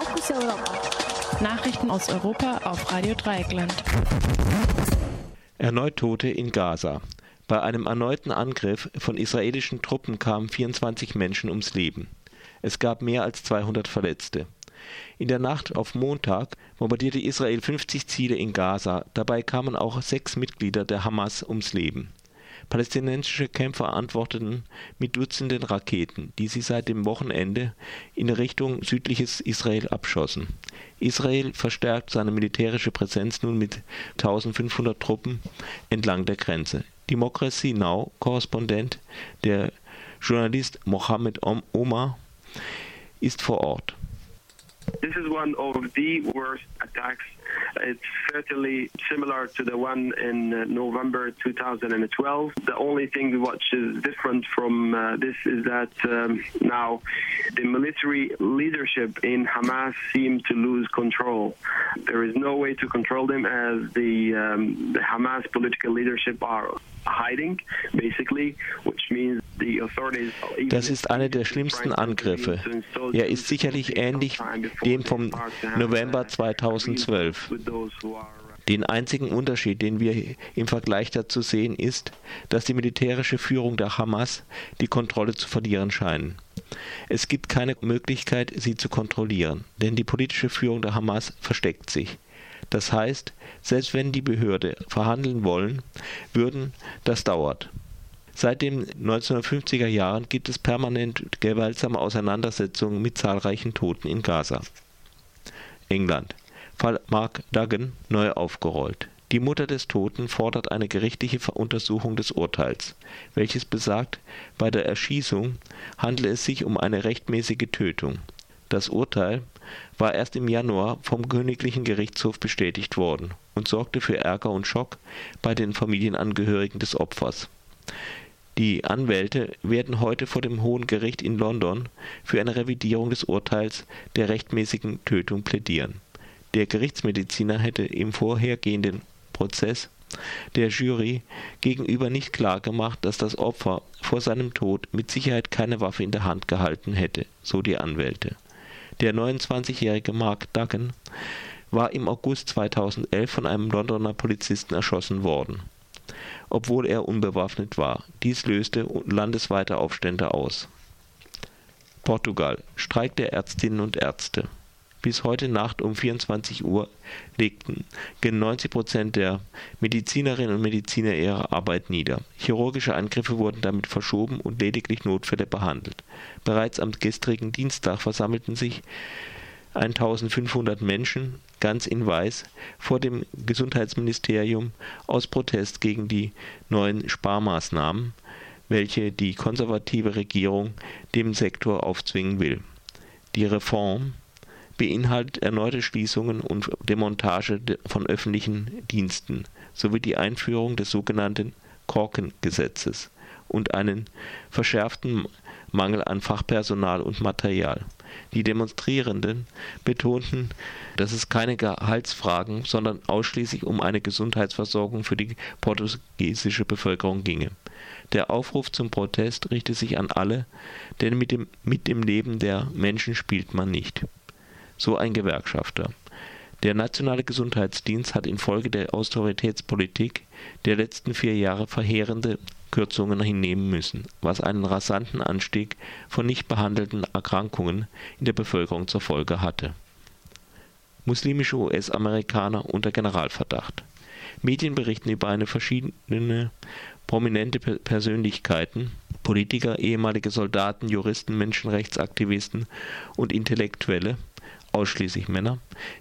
Fokus Europa. Nachrichten aus Europa auf Radio Dreieckland. Erneut Tote in Gaza. Bei einem erneuten Angriff von israelischen Truppen kamen 24 Menschen ums Leben. Es gab mehr als 200 Verletzte. In der Nacht auf Montag bombardierte Israel 50 Ziele in Gaza. Dabei kamen auch sechs Mitglieder der Hamas ums Leben. Palästinensische Kämpfer antworteten mit Dutzenden Raketen, die sie seit dem Wochenende in Richtung südliches Israel abschossen. Israel verstärkt seine militärische Präsenz nun mit 1500 Truppen entlang der Grenze. Democracy Now-Korrespondent, der Journalist Mohammed Omar, ist vor Ort. This is one of the worst attacks. It's certainly similar to the one in uh, November 2012. The only thing which is different from uh, this is that um, now the military leadership in Hamas seem to lose control. There is no way to control them as the, um, the Hamas political leadership are hiding, basically, which means Das ist einer der schlimmsten Angriffe. Er ist sicherlich ähnlich dem vom November 2012. Den einzigen Unterschied, den wir im Vergleich dazu sehen, ist, dass die militärische Führung der Hamas die Kontrolle zu verlieren scheinen. Es gibt keine Möglichkeit, sie zu kontrollieren, denn die politische Führung der Hamas versteckt sich. Das heißt, selbst wenn die Behörde verhandeln wollen würden, das dauert. Seit den 1950er Jahren gibt es permanent gewaltsame Auseinandersetzungen mit zahlreichen Toten in Gaza. England. Fall Mark Duggan neu aufgerollt. Die Mutter des Toten fordert eine gerichtliche Untersuchung des Urteils, welches besagt, bei der Erschießung handle es sich um eine rechtmäßige Tötung. Das Urteil war erst im Januar vom Königlichen Gerichtshof bestätigt worden und sorgte für Ärger und Schock bei den Familienangehörigen des Opfers. Die Anwälte werden heute vor dem Hohen Gericht in London für eine Revidierung des Urteils der rechtmäßigen Tötung plädieren. Der Gerichtsmediziner hätte im vorhergehenden Prozess der Jury gegenüber nicht klargemacht, dass das Opfer vor seinem Tod mit Sicherheit keine Waffe in der Hand gehalten hätte, so die Anwälte. Der 29-jährige Mark Duggan war im August 2011 von einem Londoner Polizisten erschossen worden obwohl er unbewaffnet war. Dies löste landesweite Aufstände aus. Portugal: Streik der Ärztinnen und Ärzte. Bis heute Nacht um 24 Uhr legten gen 90 Prozent der Medizinerinnen und Mediziner ihre Arbeit nieder. Chirurgische Eingriffe wurden damit verschoben und lediglich Notfälle behandelt. Bereits am gestrigen Dienstag versammelten sich 1500 Menschen, ganz in Weiß, vor dem Gesundheitsministerium aus Protest gegen die neuen Sparmaßnahmen, welche die konservative Regierung dem Sektor aufzwingen will. Die Reform beinhaltet erneute Schließungen und Demontage von öffentlichen Diensten sowie die Einführung des sogenannten Korkengesetzes und einen verschärften Mangel an Fachpersonal und Material. Die Demonstrierenden betonten, dass es keine Gehaltsfragen, sondern ausschließlich um eine Gesundheitsversorgung für die portugiesische Bevölkerung ginge. Der Aufruf zum Protest richte sich an alle, denn mit dem, mit dem Leben der Menschen spielt man nicht. So ein Gewerkschafter. Der nationale Gesundheitsdienst hat infolge der Austeritätspolitik der letzten vier Jahre verheerende Kürzungen hinnehmen müssen, was einen rasanten Anstieg von nicht behandelten Erkrankungen in der Bevölkerung zur Folge hatte. Muslimische US-Amerikaner unter Generalverdacht. Medien berichten über eine verschiedene prominente Persönlichkeiten, Politiker, ehemalige Soldaten, Juristen, Menschenrechtsaktivisten und Intellektuelle, ausschließlich Männer,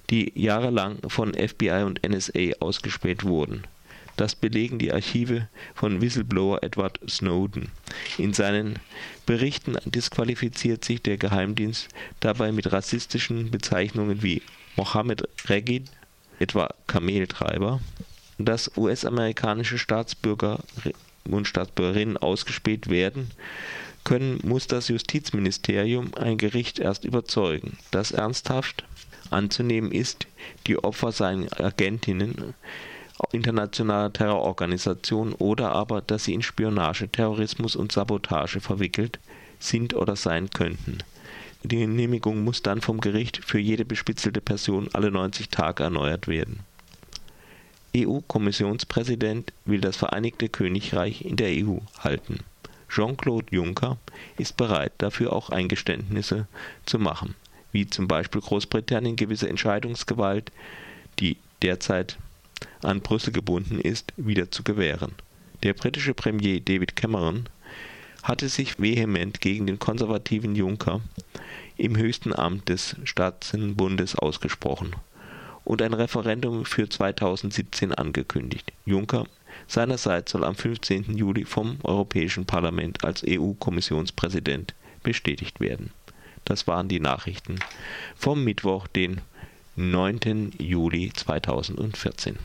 die jahrelang von FBI und NSA ausgespäht wurden das belegen die Archive von Whistleblower Edward Snowden. In seinen Berichten disqualifiziert sich der Geheimdienst dabei mit rassistischen Bezeichnungen wie Mohammed Regid, etwa Kameltreiber, dass US-amerikanische Staatsbürger und Staatsbürgerinnen ausgespäht werden können, muss das Justizministerium ein Gericht erst überzeugen, dass ernsthaft anzunehmen ist, die Opfer seien Agentinnen internationaler Terrororganisationen oder aber, dass sie in Spionage, Terrorismus und Sabotage verwickelt sind oder sein könnten. die Genehmigung muss dann vom Gericht für jede bespitzelte Person alle 90 Tage erneuert werden. EU-Kommissionspräsident will das Vereinigte Königreich in der EU halten. Jean-Claude Juncker ist bereit, dafür auch Eingeständnisse zu machen, wie zum Beispiel Großbritannien gewisse Entscheidungsgewalt, die derzeit an Brüssel gebunden ist, wieder zu gewähren. Der britische Premier David Cameron hatte sich vehement gegen den konservativen Juncker im höchsten Amt des Staatenbundes ausgesprochen und ein Referendum für 2017 angekündigt. Juncker seinerseits soll am 15. Juli vom Europäischen Parlament als EU-Kommissionspräsident bestätigt werden. Das waren die Nachrichten vom Mittwoch, den 9. Juli 2014.